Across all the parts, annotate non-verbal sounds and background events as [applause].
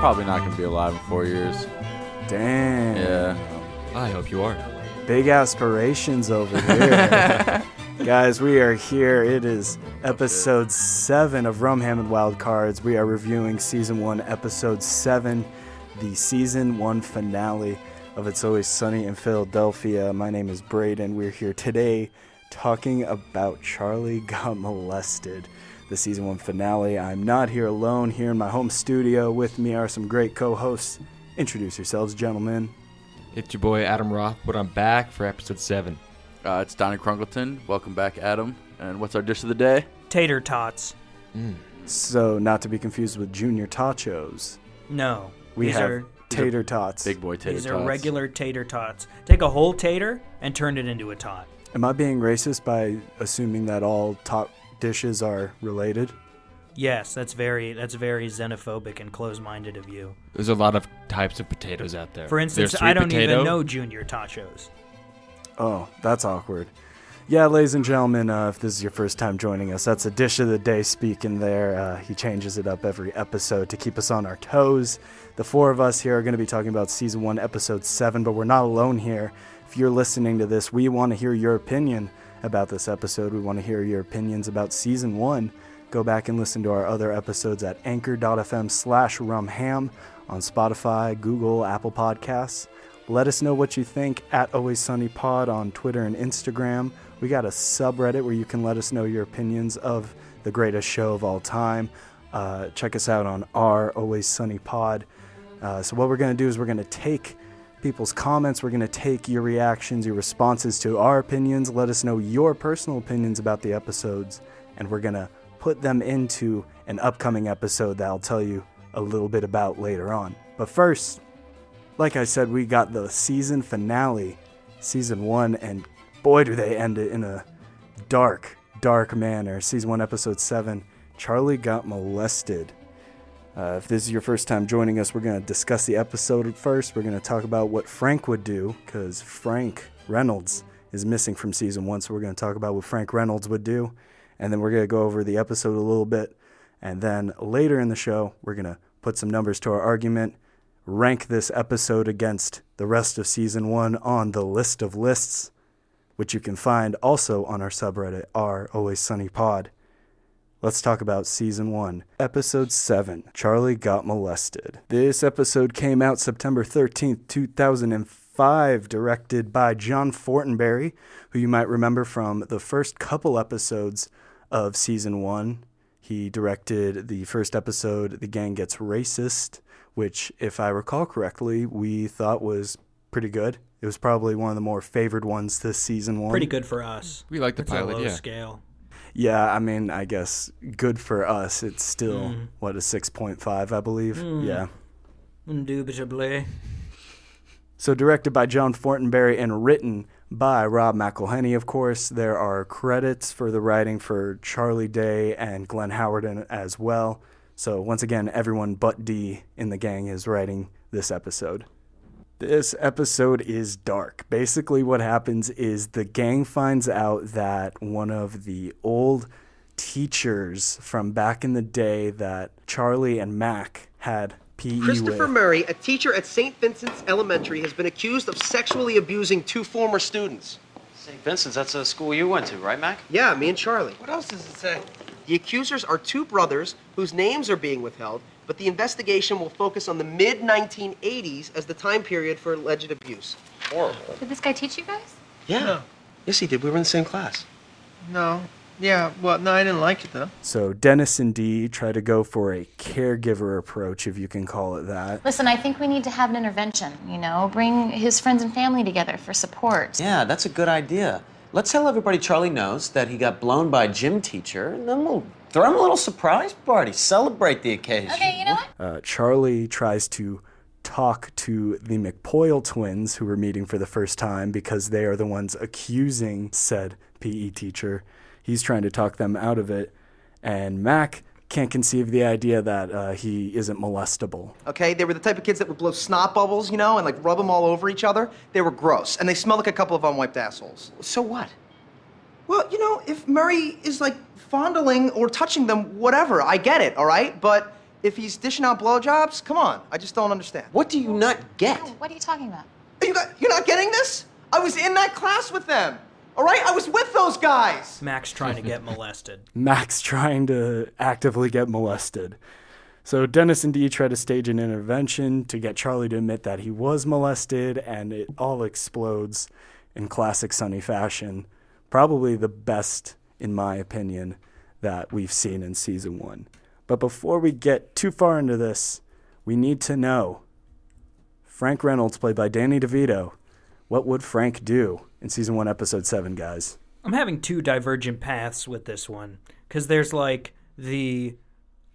probably not gonna be alive in four years. Damn. Yeah. I hope you are. Big aspirations over here. [laughs] Guys, we are here. It is episode seven of Rumham and Wild Cards. We are reviewing season one, episode seven, the season one finale of It's Always Sunny in Philadelphia. My name is Braden. We're here today talking about Charlie Got Molested, the season one finale. I'm not here alone. Here in my home studio with me are some great co hosts. Introduce yourselves, gentlemen. It's your boy Adam Roth, but I'm back for episode 7. Uh, it's Donnie Crunkleton. Welcome back, Adam. And what's our dish of the day? Tater tots. So, not to be confused with Junior Tachos. No. We these have are tater tots. Big boy tater these tots. These are regular tater tots. Take a whole tater and turn it into a tot. Am I being racist by assuming that all top dishes are related? Yes, that's very that's very xenophobic and close-minded of you. There's a lot of types of potatoes out there. For instance, I don't potato. even know junior tachos. Oh, that's awkward. Yeah, ladies and gentlemen, uh, if this is your first time joining us, that's a dish of the day speaking there. Uh, he changes it up every episode to keep us on our toes. The four of us here are going to be talking about season one, episode seven, but we're not alone here. If you're listening to this, we want to hear your opinion about this episode. We want to hear your opinions about season one. Go back and listen to our other episodes at anchor.fm slash rumham on Spotify, Google, Apple Podcasts. Let us know what you think at Always Sunny Pod on Twitter and Instagram. We got a subreddit where you can let us know your opinions of the greatest show of all time. Uh, check us out on our Always Sunny Pod. Uh, so, what we're going to do is we're going to take people's comments, we're going to take your reactions, your responses to our opinions. Let us know your personal opinions about the episodes, and we're going to put them into an upcoming episode that I'll tell you a little bit about later on. But first, like I said, we got the season finale, season one, and boy, do they end it in a dark, dark manner. Season one, episode seven Charlie got molested. Uh, if this is your first time joining us, we're going to discuss the episode first. We're going to talk about what Frank would do because Frank Reynolds is missing from season one. So we're going to talk about what Frank Reynolds would do. And then we're going to go over the episode a little bit. And then later in the show, we're going to put some numbers to our argument, rank this episode against the rest of season one on the list of lists, which you can find also on our subreddit, r Always Sunny Pod. Let's talk about season one, episode seven Charlie Got Molested. This episode came out September 13th, 2005, directed by John Fortenberry, who you might remember from the first couple episodes of season one. He directed the first episode, The Gang Gets Racist, which, if I recall correctly, we thought was pretty good. It was probably one of the more favored ones this season one. Pretty good for us. We like the It's a pilot, low yeah. scale. Yeah, I mean, I guess good for us. It's still Mm. what a six point five, I believe. Yeah. Indubitably. So directed by John Fortenberry and written by Rob McElhenney, of course. There are credits for the writing for Charlie Day and Glenn Howerton as well. So once again, everyone but Dee in the gang is writing this episode. This episode is dark. Basically, what happens is the gang finds out that one of the old teachers from back in the day that Charlie and Mac had PE Christopher with. Murray, a teacher at St. Vincent's Elementary, has been accused of sexually abusing two former students. St. Vincent's, that's a school you went to, right, Mac? Yeah, me and Charlie. What else does it say? The accusers are two brothers whose names are being withheld, but the investigation will focus on the mid 1980s as the time period for alleged abuse. Horrible. Did this guy teach you guys? Yeah. No. Yes, he did. We were in the same class. No. Yeah, well, no, I didn't like it though. So Dennis and Dee try to go for a caregiver approach, if you can call it that. Listen, I think we need to have an intervention, you know, bring his friends and family together for support. Yeah, that's a good idea. Let's tell everybody Charlie knows that he got blown by a gym teacher, and then we'll throw him a little surprise party. Celebrate the occasion. Okay, you know what? Uh, Charlie tries to talk to the McPoyle twins, who were meeting for the first time, because they are the ones accusing said PE teacher. He's trying to talk them out of it, and Mac can't conceive the idea that uh, he isn't molestable. Okay, they were the type of kids that would blow snot bubbles, you know, and like rub them all over each other. They were gross, and they smelled like a couple of unwiped assholes. So what? Well, you know, if Murray is like fondling or touching them, whatever, I get it, all right? But If he's dishing out blowjobs, come on. I just don't understand. What do you not get? Oh, what are you talking about? You got, you're not getting this? I was in that class with them. All right? I was with those guys. Mac's trying to get molested. [laughs] Mac's trying to actively get molested. So Dennis and Dee try to stage an intervention to get Charlie to admit that he was molested, and it all explodes in classic Sunny fashion. Probably the best, in my opinion, that we've seen in season one. But before we get too far into this, we need to know Frank Reynolds, played by Danny DeVito, what would Frank do in season one, episode seven, guys? I'm having two divergent paths with this one because there's like the,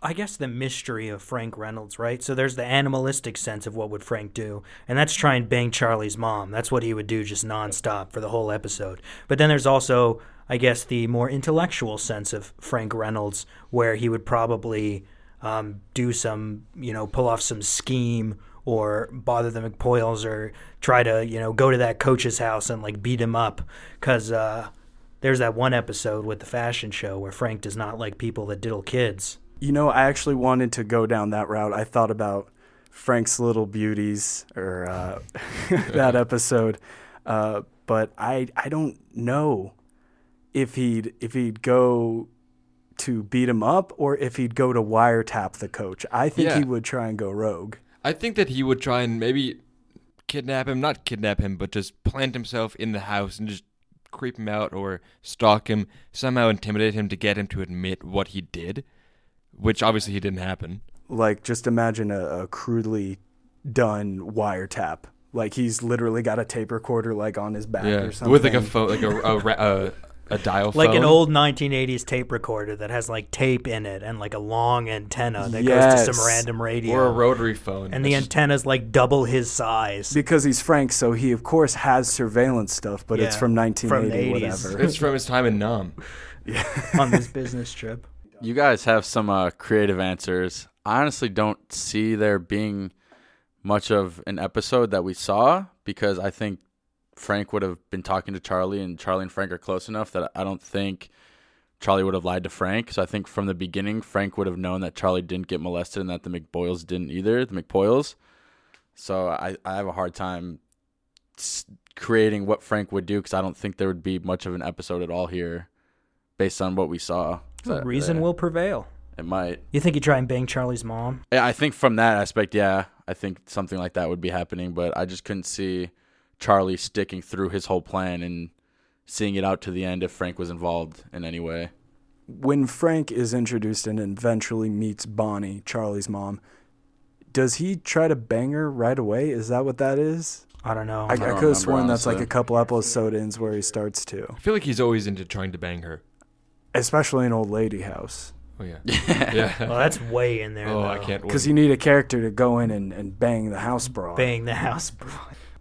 I guess the mystery of Frank Reynolds, right? So there's the animalistic sense of what would Frank do, and that's try and bang Charlie's mom. That's what he would do just nonstop for the whole episode. But then there's also, I guess, the more intellectual sense of Frank Reynolds, where he would probably um, do some, you know, pull off some scheme or bother the McPoyles or try to, you know, go to that coach's house and like beat him up because uh, there's that one episode with the fashion show where Frank does not like people that diddle kids. You know, I actually wanted to go down that route. I thought about Frank's Little Beauties or uh, [laughs] that episode, uh, but I I don't know if he'd if he'd go to beat him up or if he'd go to wiretap the coach. I think Yeah. he would try and go rogue. I think that he would try and maybe kidnap him, not kidnap him, but just plant himself in the house and just creep him out or stalk him, somehow intimidate him to get him to admit what he did, which obviously he didn't happen. Like just imagine a, a crudely done wiretap. Like he's literally got a tape recorder like on his back Yeah, or something. with like a phone, like a a, ra- a, a dial Like phone. an old 1980s tape recorder that has like tape in it and like a long antenna that goes to some random radio. or a rotary phone. and the It's just- antenna's like double his size. because he's Frank, so he of course has surveillance stuff, but it's Yeah, from from 1980 80s. whatever. it's from his time in Nam. [laughs] yeah. on this business trip. You guys have some uh, creative answers. I honestly don't see there being much of an episode that we saw because I think Frank would have been talking to Charlie, and Charlie and Frank are close enough that I don't think Charlie would have lied to Frank. So I think from the beginning, Frank would have known that Charlie didn't get molested and that the McBoyles didn't either, the McPoyles. So I, I have a hard time creating what Frank would do because I don't think there would be much of an episode at all here based on what we saw. So, Reason uh, yeah, will prevail. It might. You think you try and bang Charlie's mom? Yeah, I think from that aspect, yeah, I think something like that would be happening, but I just couldn't see Charlie sticking through his whole plan and seeing it out to the end if Frank was involved in any way. when Frank is introduced and eventually meets Bonnie, Charlie's mom, does he try to bang her right away? Is that what that is? I don't know. I, I, don't could have remember, sworn that's like a couple episodes ins where he starts to, I feel like he's always into trying to bang her. Especially an Old Lady House, Oh yeah, [laughs] yeah. well, [laughs] that's way in there. oh, though. I can't because you need a character to go in and, and bang the house broad. bang the house.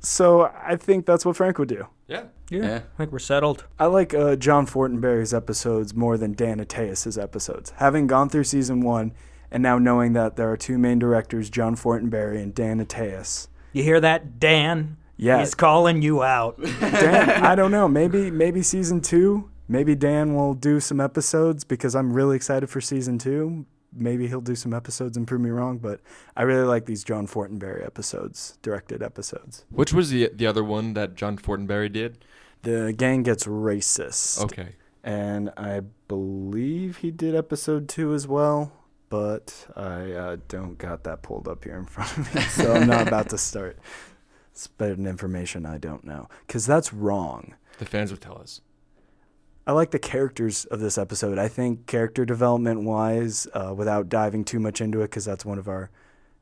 So I think that's what Frank would do. Yeah. Yeah, Yeah. I think we're settled. I like uh, John Fortenberry's episodes more than Dan Attias' episodes. Having gone through season one and now knowing that there are two main directors, John Fortenberry and Dan Attias. You hear that, Dan? Yeah. He's calling you out. Dan, [laughs] I don't know. Maybe maybe season two. Maybe Dan will do some episodes because I'm really excited for season two. Maybe he'll do some episodes and prove me wrong, but I really like these John Fortenberry episodes, directed episodes. Which was the the other one that John Fortenberry did? The gang gets racist. Okay. and I believe he did episode two as well, but I uh, don't got that pulled up here in [laughs] front of me, so I'm not about to start spreading information I don't know because that's wrong. The fans will tell us. I like the characters of this episode. I think character development wise, uh, without diving too much into it, because that's one of our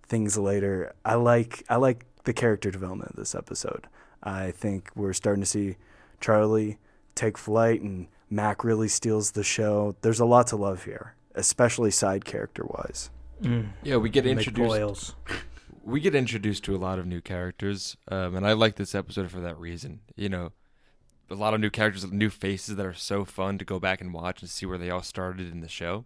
things later. I like I like the character development of this episode. I think we're starting to see Charlie take flight, and Mac really steals the show. There's a lot to love here, especially side character wise. Yeah, we get introduced. [laughs] We get introduced to a lot of new characters, um, and I like this episode for that reason. You know, a lot of new characters, new faces that are so fun to go back and watch and see where they all started in the show.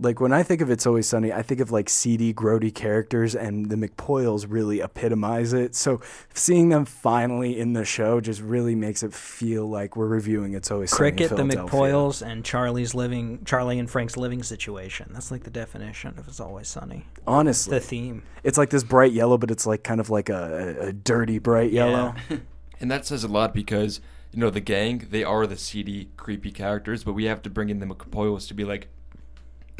Like when I think of It's Always Sunny, I think of like seedy, grody characters, and the McPoyles really epitomize it. So seeing them finally in the show just really makes it feel like we're reviewing It's Always Sunny. Cricket, the Sunny. in Philadelphia. McPoyles, and Charlie's living, Charlie and Frank's living situation. That's like the definition of "It's Always Sunny." Honestly, The theme. it's like this bright yellow, but it's like kind of like a, a, a dirty bright yellow. [laughs] And that says a lot because, you know, the gang, they are the seedy, creepy characters, but we have to bring in the McPoyles to be like,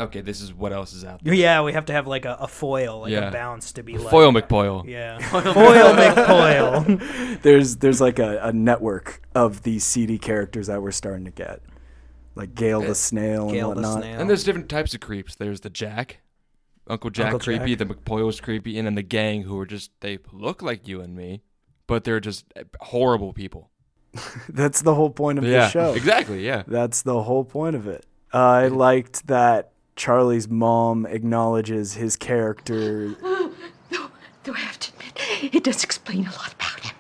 okay, this is what else is out there. Yeah, we have to have like a, a foil, like Yeah. a bounce to be like Foil McPoyle. Yeah, [laughs] foil McPoyle. [laughs] there's there's like a, a network of these seedy characters that we're starting to get, like Gail the snail Gail and the whatnot. snail. And there's different types of creeps. There's the Jack, Uncle Jack Uncle creepy, Jack. the McPoyles creepy, and then the gang who are just, they look like you and me, but they're just eh, horrible people. [laughs] That's the whole point of yeah, the show. exactly, yeah. That's the whole point of it. Uh, I liked that Charlie's mom acknowledges his character. [gasps] Though, though I have to admit, it does explain a lot about him.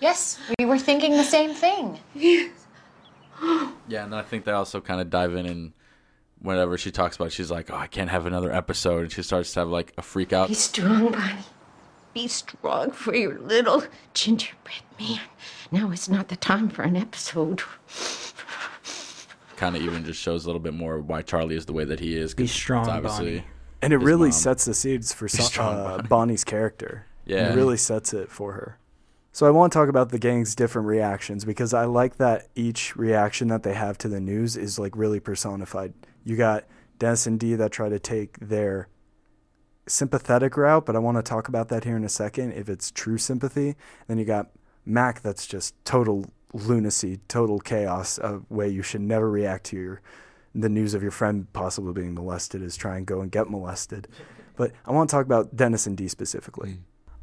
Yes, we were thinking the same thing. [gasps] Yeah, and I think they also kind of dive in and whenever she talks about, it, she's like, "Oh, I can't have another episode," and she starts to have like a freak out. Be strong, Bonnie. Be strong for your little gingerbread man. Now is not the time for an episode. Kind of even just shows a little bit more why Charlie is the way that he is. 'cause Be it's strong, obviously. Bonnie. And it really mom. sets the seeds for so, strong, uh, Bonnie. Bonnie's character. Yeah. It really sets it for her. So I want to talk about the gang's different reactions because I like that each reaction that they have to the news is like really personified. You got Dennis and Dee that try to take their sympathetic route, but I want to talk about that here in a second if it's true sympathy. Then you got Mac that's just total lunacy, total chaos, a way you should never react to your the news of your friend possibly being molested is try and go and get molested. But I want to talk about Dennis and Dee specifically.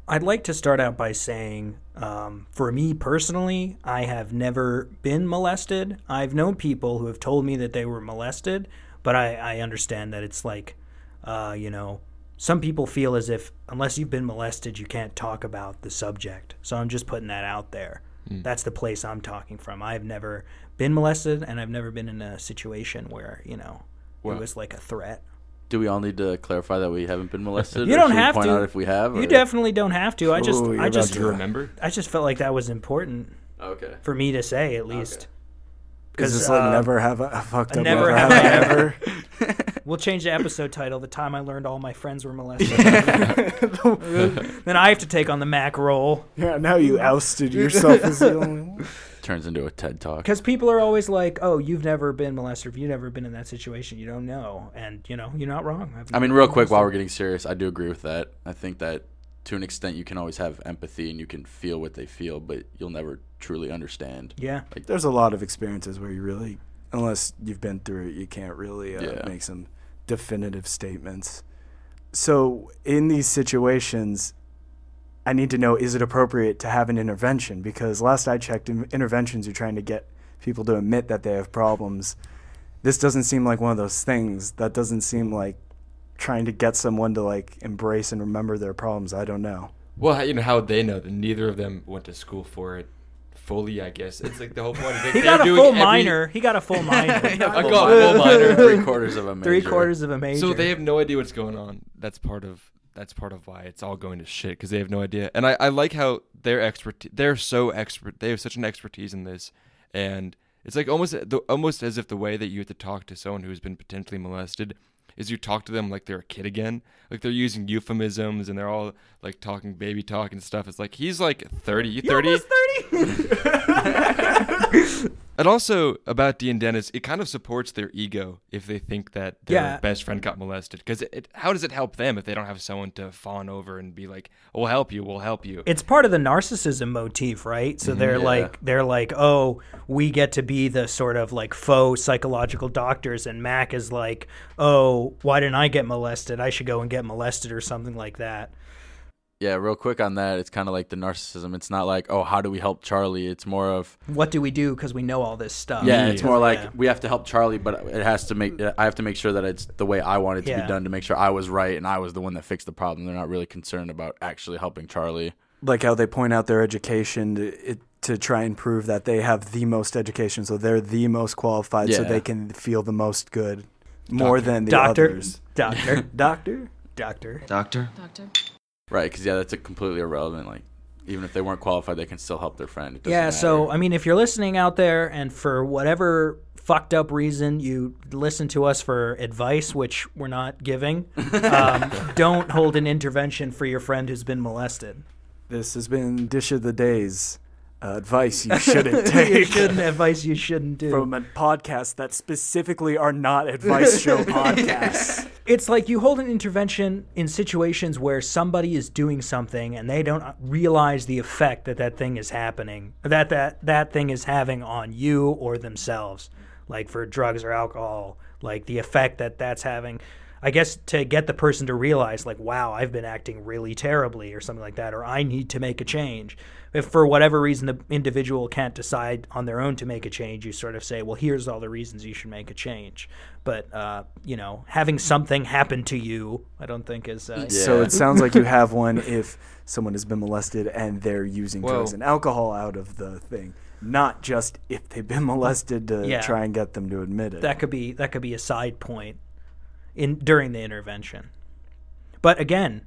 I'd like to start out by saying, um, for me personally, I have never been molested. I've known people who have told me that they were molested, but I, I understand that it's like, uh, you know, some people feel as if unless you've been molested, you can't talk about the subject. So I'm just putting that out there. Hmm. That's the place I'm talking from. I've never been molested, and I've never been in a situation where, you know, Well- it was like a threat. Do we all need to clarify that we haven't been molested? [laughs] You don't should we have point to. out if we have. You definitely don't have to. I just, Ooh, I just, Do you remember? I just felt like that was important Okay. for me to say at least. Because it's like uh, never have I fucked up. never ever have have I I [laughs] ever. [laughs] We'll change the episode title. The time I learned all my friends were molested. [laughs] then I have to take on the Mac role yeah, now you ousted yourself as the only one. Turns into a TED talk. because people are always like, "Oh, you've never been molested. If you've never been in that situation, you don't know." And you know, you're not wrong. I've I mean, real been quick, while we're getting serious, I do agree with that. I think that to an extent, you can always have empathy and you can feel what they feel, but you'll never truly understand. yeah, Like There's a lot of experiences where you really, unless you've been through it, you can't really uh, Yeah. make some definitive statements. So in these situations, I need to know is it appropriate to have an intervention? Because last I checked, in- interventions you're trying to get people to admit that they have problems. This doesn't seem like one of those things. That doesn't seem like trying to get someone to like embrace and remember their problems. I don't know. Well, you know, how would they know that neither of them went to school for it fully, I guess. It's like the whole point. Is like he they're got a doing full every- minor. He got a full [laughs] minor. I got a full minor. Three quarters of a major. Three quarters of a major. So they have no idea what's going on. That's part of that's part of why it's all going to shit because they have no idea. And I, I like how they're expert. They're so expert. They have such an expertise in this, and it's like almost the, almost as if the way that you have to talk to someone who's been potentially molested is you talk to them like they're a kid again. Like they're using euphemisms and they're all like talking baby talk and stuff. It's like he's like 30, you 30? [laughs] [laughs] And also about Dee and Dennis, it kind of supports their ego if they think that their Yeah. best friend got molested. Because how does it help them if they don't have someone to fawn over and be like, "We'll help you, we'll help you"? it's part of the narcissism motif, right? So mm-hmm. they're Yeah. like they're like, "Oh, we get to be the sort of like faux psychological doctors," and Mac is like, "Oh, why didn't I get molested? I should go and get molested or something like that." Yeah, real quick on that, it's kind of like the narcissism. It's not like, oh, how do we help Charlie? It's more of, What do we do because we know all this stuff? yeah, it's more like Yeah. we have to help Charlie, but it has to make. I have to make sure that it's the way I want it to Yeah. be done to make sure I was right and I was the one that fixed the problem. They're not really concerned about actually helping Charlie. like how they point out their education to, it, to try and prove that they have the most education, so they're the most qualified, so they can feel the most good. more than the Doctor, others. doctor, [laughs] doctor, doctor. Doctor? Doctor. Right, because yeah, that's a completely irrelevant. Like, even if they weren't qualified, they can still help their friend. It doesn't Yeah, so. I mean, if you're listening out there and for whatever fucked up reason you listen to us for advice, which we're not giving, [laughs] um, don't hold an intervention for your friend who's been molested. This has been Dish of the Days. Uh, advice you [laughs] shouldn't take. you shouldn't advice you shouldn't do. From a podcast that specifically are not advice show [laughs] podcasts. it's like you hold an intervention in situations where somebody is doing something and they don't realize the effect that that thing is happening that that that thing is having on you or themselves like for drugs or alcohol like the effect that that's having i guess to get the person to realize like wow i've been acting really terribly or something like that or i need to make a change if for whatever reason the individual can't decide on their own to make a change you sort of say well here's all the reasons you should make a change but uh, you know having something happen to you i don't think is uh, So it sounds like you have one if someone has been molested and they're using Well- drugs and alcohol out of the thing, not just if they've been molested to Yeah. try and get them to admit it. that could be that could be a side point in during the intervention but again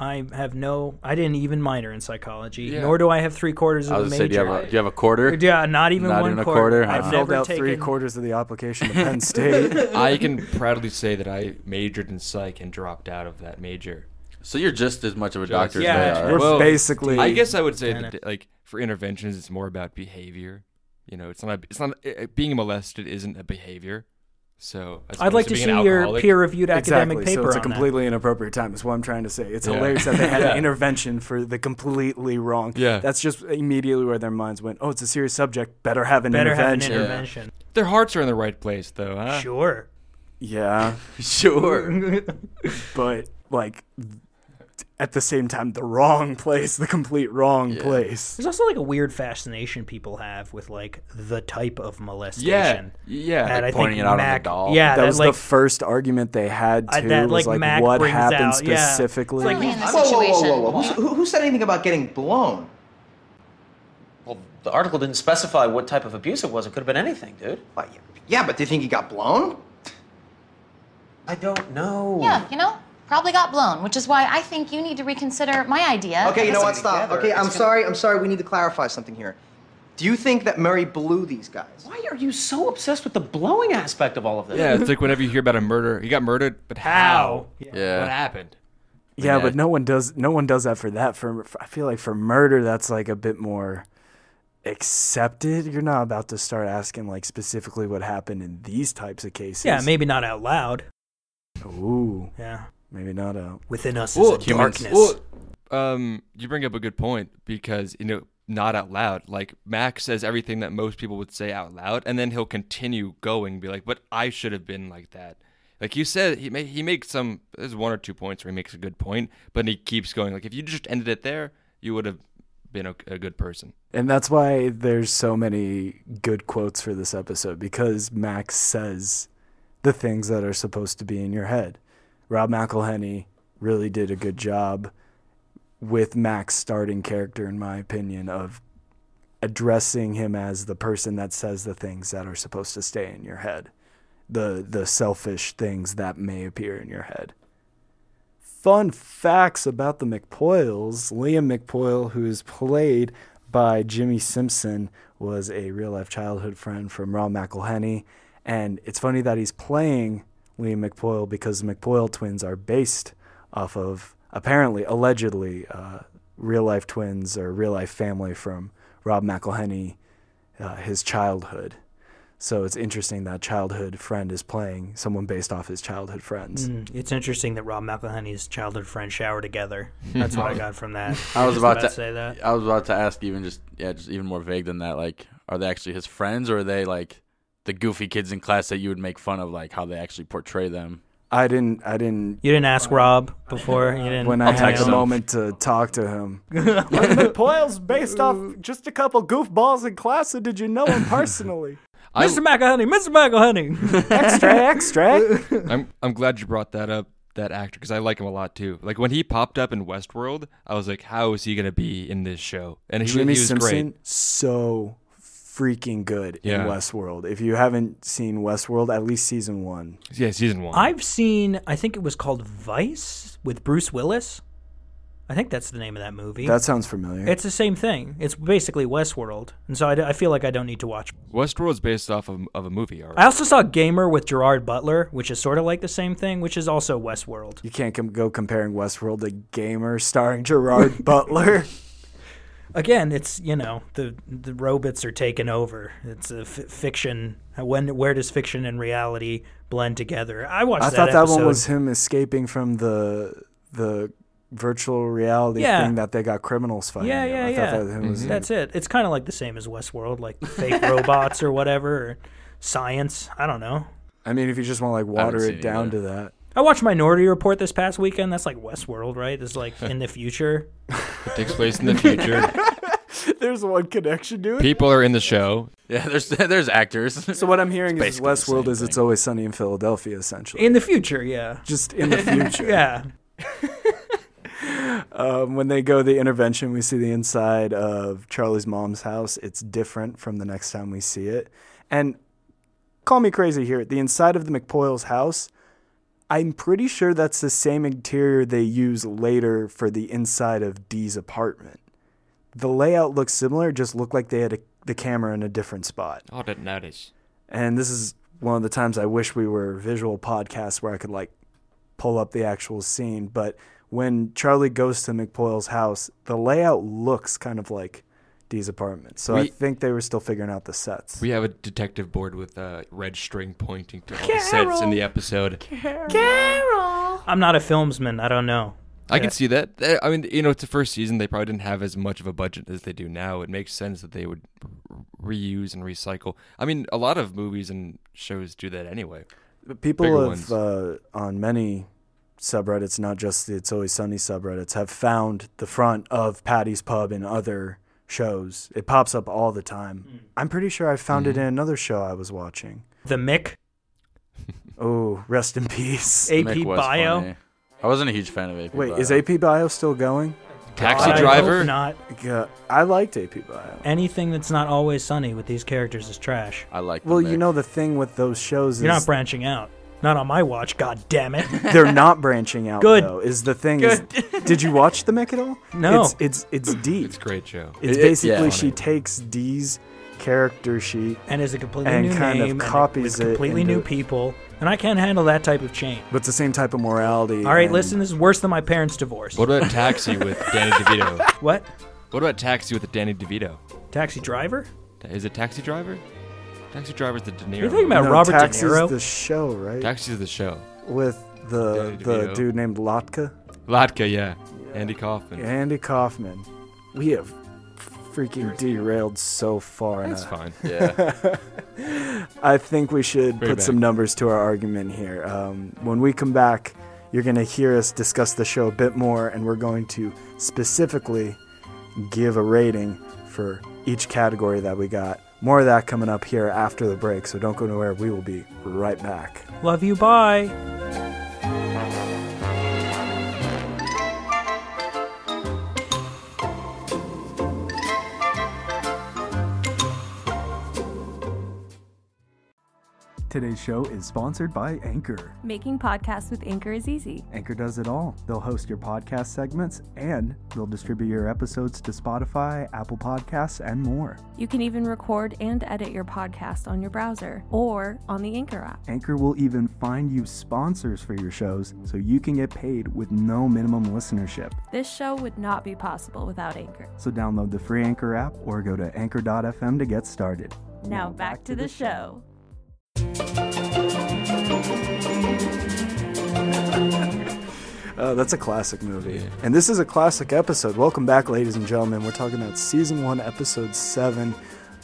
I have no. I didn't even minor in psychology, Yeah. nor do I have three quarters I of was a gonna say, do major. you have a, do you have a quarter? Yeah, not even Not one even a quarter. quarter? I've Huh. I filled out taken. three quarters of the application to Penn [laughs] State. I can proudly say that I majored in psych and dropped out of that major. So you're just as much of a Just- doctor Yeah, as they are. We're Well, basically. I guess I would say that like for interventions, it's more about behavior. You know, it's not. It's not. Uh, being molested isn't a behavior. So I'd like opposed to see your peer-reviewed academic Exactly. paper So it's a on that. completely inappropriate time. Is what I'm trying to say. It's Yeah. hilarious that they had [laughs] Yeah. an intervention for the completely wrong. Yeah. That's just immediately where their minds went. Oh, it's a serious subject. Better have an Better have an intervention. intervention. Their hearts are in the right place, though. Huh? Sure. Yeah, [laughs] sure. [laughs] but like at the same time, the wrong place, the complete wrong place. There's also like a weird fascination people have with like the type of Yeah. molestation. Yeah. And I pointing think it out on the doll. Yeah, that that, was like the first argument they had I- too. that, was like, like Mac what happened out- yeah. specifically. Certainly in this Whoa, whoa, situation. whoa, whoa, whoa. Who, who said anything about getting blown? Well, the article didn't specify what type of abuse it was. It could have been anything, dude. Well, yeah, yeah, but do you think he got blown? I don't know. Yeah, you know, probably got blown, which is why I think you need to reconsider my idea. Okay, you know what? Together, Stop. Okay, I'm gonna- sorry. I'm sorry. We need to clarify something here. Do you think that Murray blew these guys? Why are you so obsessed with the blowing aspect of all of this? Yeah, it's like whenever you hear about a murder, he got murdered, but how? Yeah. What happened? Yeah, Yeah. but no one does. No one does that for that. For, for I feel like for murder, that's like a bit more accepted. You're not about to start asking like specifically what happened in these types of cases. yeah, maybe not out loud. Ooh, Yeah, maybe not out. within us Well, is a darkness. Well, um, you bring up a good point because you know, not out loud. Like Mac says everything that most people would say out loud, and then he'll continue going, be like, "But I should have been like that." Like you said, he may, he makes some. There's one or two points where he makes a good point, but he keeps going. Like if you just ended it there, you would have been a, a good person. And that's why there's so many good quotes for this episode because Mac says the things that are supposed to be in your head. Rob McElhenney really did a good job with Mac's starting character, in my opinion, of addressing him as the person that says the things that are supposed to stay in your head, the the selfish things that may appear in your head. Fun facts about the McPoyles. Liam McPoyle, who is played by Jimmy Simpson, was a real life childhood friend from Rob McElhenney. And it's funny that he's playing Liam McPoyle because the McPoyle twins are based off of, apparently, allegedly, uh, real life twins or real life family from Rob McElhenney, uh, his childhood. So it's interesting that childhood friend is playing someone based off his childhood friends. Mm, it's interesting that Rob McElhenney's childhood friends shower together. [laughs] That's what I got from that. [laughs] I was Just about to say that. I was about to ask even just yeah, just even more vague than that. Like, are they actually his friends or are they like the goofy kids in class that you would make fun of, like how they actually portray them? I didn't. I didn't. You didn't ask Rob before. You didn't. When I I'll had text the him. moment to talk to him. [laughs] McPoyle's based off just a couple goofballs in class, so did you know him personally? [laughs] I, Mr. McElhenney, Mr. McElhenney. [laughs] extra, extra. I'm I'm glad you brought that up. That actor because I like him a lot too. Like when he popped up in Westworld, I was like, how is he gonna be in this show? And he, was- Jimmy he was Simpson, great. so freaking good Yeah. in Westworld. If you haven't seen Westworld, at least season one. Yeah, season one. I've seen, I think it was called Vice with Bruce Willis. I think that's the name of that movie. That sounds familiar. it's the same thing. It's basically Westworld, and so I, d- I feel like I don't need to watch. Westworld's based off of, of a movie. Already. I also saw Gamer with Gerard Butler, which is sort of like the same thing, which is also Westworld. you can't com- go comparing Westworld to Gamer starring Gerard [laughs] Butler. Again, it's you know the the robots are taking over. It's a f- fiction. When where does fiction and reality blend together? I watched. I that thought that episode. one was him escaping from the the virtual reality Yeah. thing that they got criminals fighting. Yeah, yeah, I yeah. thought that him was mm-hmm. That's it. It's kind of like the same as Westworld, like fake [laughs] robots or whatever, or science. I don't know. I mean, if you just want to like water it it down either. to that. I watched Minority Report this past weekend. That's like Westworld, right? It's like in the future. [laughs] It takes place in the future. [laughs] There's one connection to it. People are in the show. [laughs] Yeah, there's there's actors. [laughs] So what I'm hearing is basically the Westworld same is it's thing. always sunny in Philadelphia, essentially. In the future, yeah. just in the future. Yeah. Um, when they go the intervention, we see the inside of Charlie's mom's house. It's different from the next time we see it. And call me crazy here. The inside of the McPoyle's house, I'm pretty sure that's the same interior they use later for the inside of Dee's apartment. The layout looks similar, just looked like they had a, the camera in a different spot. Oh, I didn't notice. And this is one of the times I wish we were visual podcasts where I could like pull up the actual scene. But when Charlie goes to McPoyle's house, the layout looks kind of like Dee's apartment. So I think they were still figuring out the sets. We have a detective board with a red string pointing to all the sets in the episode. Carol! Carol. I'm not a filmsman. I don't know. I can see that. I mean, you know, it's the first season. They probably didn't have as much of a budget as they do now. It makes sense that they would reuse and recycle. I mean, a lot of movies and shows do that anyway. But people bigger have uh, on many subreddits, not just the It's Always Sunny subreddits, have found the front of Paddy's Pub and other shows. It pops up all the time. Hmm. I'm pretty sure I found it hmm. in another show I was watching. The Mick, [laughs] Oh, rest in peace. AP Mick was Bio. funny. I wasn't a huge fan of AP. Bio. Wait, Bio. is AP Bio still going? Taxi I hope Driver. Not Yeah, I liked AP Bio. anything that's not always sunny with these characters is trash. I like. Well, you know the thing with those shows is You're not branching out. Not on my watch. God damn it. [laughs] they're not branching out. Good. though. Is the thing? Is, [laughs] did you watch the Mick at all? No. It's it's it's Dee. It's a great show. It's It- it- basically yeah. she takes Dee's character sheet, and is a completely And new kind of name, and copies with it completely into- new people, and I can't handle that type of change. but it's the same type of morality. All right, and- listen, this is worse than my parents' divorce. What about Taxi with [laughs] Danny DeVito? What? What about Taxi with Danny DeVito? Taxi driver? Is it Taxi Driver? Taxi Driver's the De Niro. You're talking about no, Robert De Taxi's Niro? the show, right? Taxi's the show. With the Danny the DeVito. dude named Lotka, Latka, yeah. Andy Kaufman. Andy Kaufman. We have freaking derailed so far. That's a- fine. [laughs] Yeah. I think we should Bring it put some numbers to our argument here. Um, when we come back, you're going to hear us discuss the show a bit more, and we're going to specifically give a rating for each category that we got. More of that coming up here after the break, so don't go nowhere. We will be right back. Love you, bye. Today's show is sponsored by Anchor. Making podcasts with Anchor is easy. Anchor does it all. They'll host your podcast segments and they'll distribute your episodes to Spotify, Apple Podcasts, and more. You can even record and edit your podcast on your browser or on the Anchor app. Anchor will even find you sponsors for your shows so you can get paid with no minimum listenership. This show would not be possible without Anchor. So download the free Anchor app or go to anchor.fm to get started. Now back to the show. [laughs] Uh, that's a classic movie. And this is a classic episode. Welcome back, ladies and gentlemen. We're talking about season one, episode seven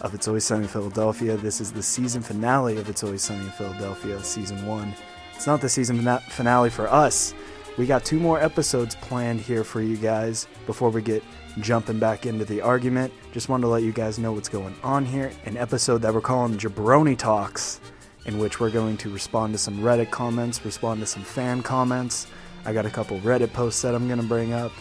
of It's Always Sunny in Philadelphia. This is the season finale of It's Always Sunny in Philadelphia, season one. It's not the season finale for us. We got two more episodes planned here for you guys before we get jumping back into the argument. Just wanted to let you guys know what's going on here. An episode that we're calling Jabroni Talks, in which we're going to respond to some Reddit comments, respond to some fan comments. I got a couple Reddit posts that I'm going to bring up,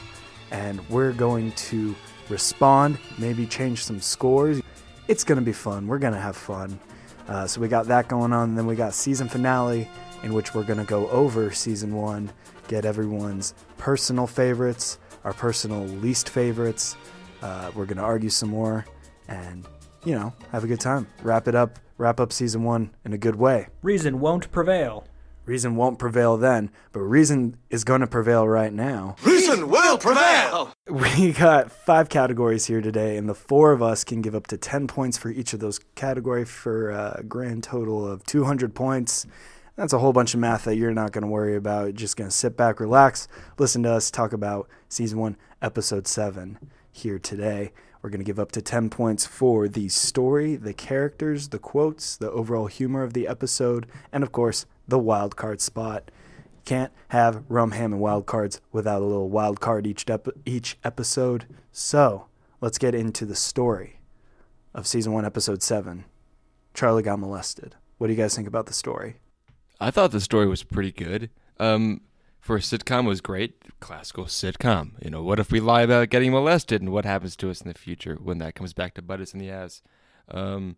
and we're going to respond, maybe change some scores. It's going to be fun. We're going to have fun. Uh, so we got that going on. And then we got season finale, in which we're going to go over season one, get everyone's personal favorites, our personal least favorites. Uh, we're going to argue some more and, you know, have a good time. Wrap it up, wrap up season one in a good way. Reason won't prevail. Reason won't prevail then, but reason is going to prevail right now. Reason will prevail! [laughs] We got five categories here today, and the four of us can give up to 10 points for each of those categories for a grand total of 200 points. That's a whole bunch of math that you're not going to worry about. You're just going to sit back, relax, listen to us talk about season one, episode seven here today. We're going to give up to 10 points for the story, the characters, the quotes, the overall humor of the episode, and of course, the wild card spot. Can't have rum, ham, and wild cards without a little wild card each, each episode. So let's get into the story of season one, episode seven. Charlie got molested. What do you guys think about the story? I thought the story was pretty good. Um, for a sitcom, was great. Classical sitcom. You know, what if we lie about getting molested, and what happens to us in the future when that comes back to butt us in the ass? Um,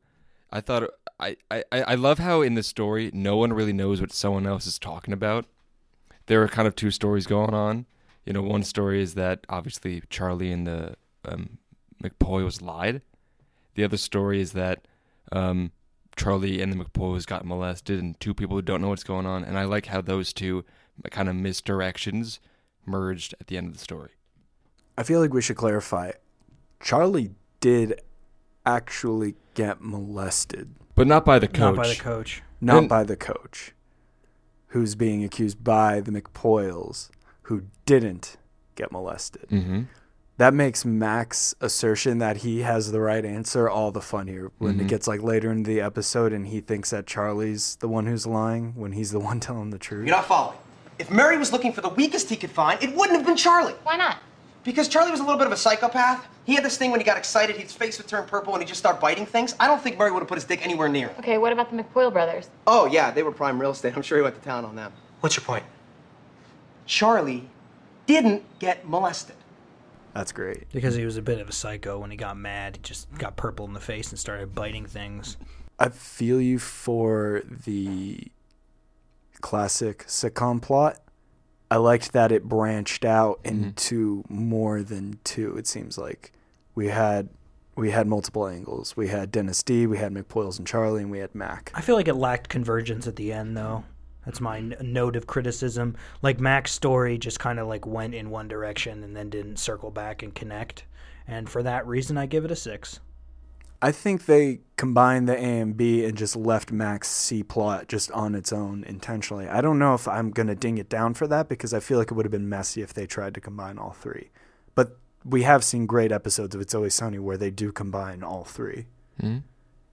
I thought I, I, I love how in the story no one really knows what someone else is talking about. There are kind of two stories going on. You know, one story is that obviously Charlie and the um, McPoyles lied. The other story is that um, Charlie and the McPoyles got molested, and two people who don't know what's going on. And I like how those two kind of misdirections merged at the end of the story. I feel like we should clarify. Charlie did actually get molested, but not by the coach. Not by the coach. Not And- by the coach, who's being accused by the McPoyles, who didn't get molested. Mm-hmm. That makes Mac's assertion that he has the right answer all the funnier when it Mhm. gets like later in the episode and he thinks that Charlie's the one who's lying when he's the [laughs] one telling the truth. You're not following. If Murray was looking for the weakest he could find, it wouldn't have been Charlie. Why not? Because Charlie was a little bit of a psychopath. He had this thing when he got excited, his face would turn purple and he'd just start biting things. I don't think Murray would have put his dick anywhere near him. Okay, what about the McPoyle brothers? Oh, yeah, they were prime real estate. I'm sure he went to town on them. What's your point? Charlie didn't get molested. That's great. Because he was a bit of a psycho when he got mad. He just got purple in the face and started biting things. I feel you for the classic sitcom plot. I liked that it branched out mm-hmm. into more than two. It seems like we had we had multiple angles. We had Dennis Dee, we had McPoyles and Charlie, and we had Mac. I feel like it lacked convergence at the end, though. That's my n- note of criticism. Like Mac's story just kind of like went in one direction and then didn't circle back and connect. And for that reason, I give it a six. I think they combined the A and B and just left Mac's C plot just on its own intentionally. I don't know if I'm gonna ding it down for that because I feel like it would have been messy if they tried to combine all three. But we have seen great episodes of It's Always Sunny where they do combine all 3 Mm-hmm.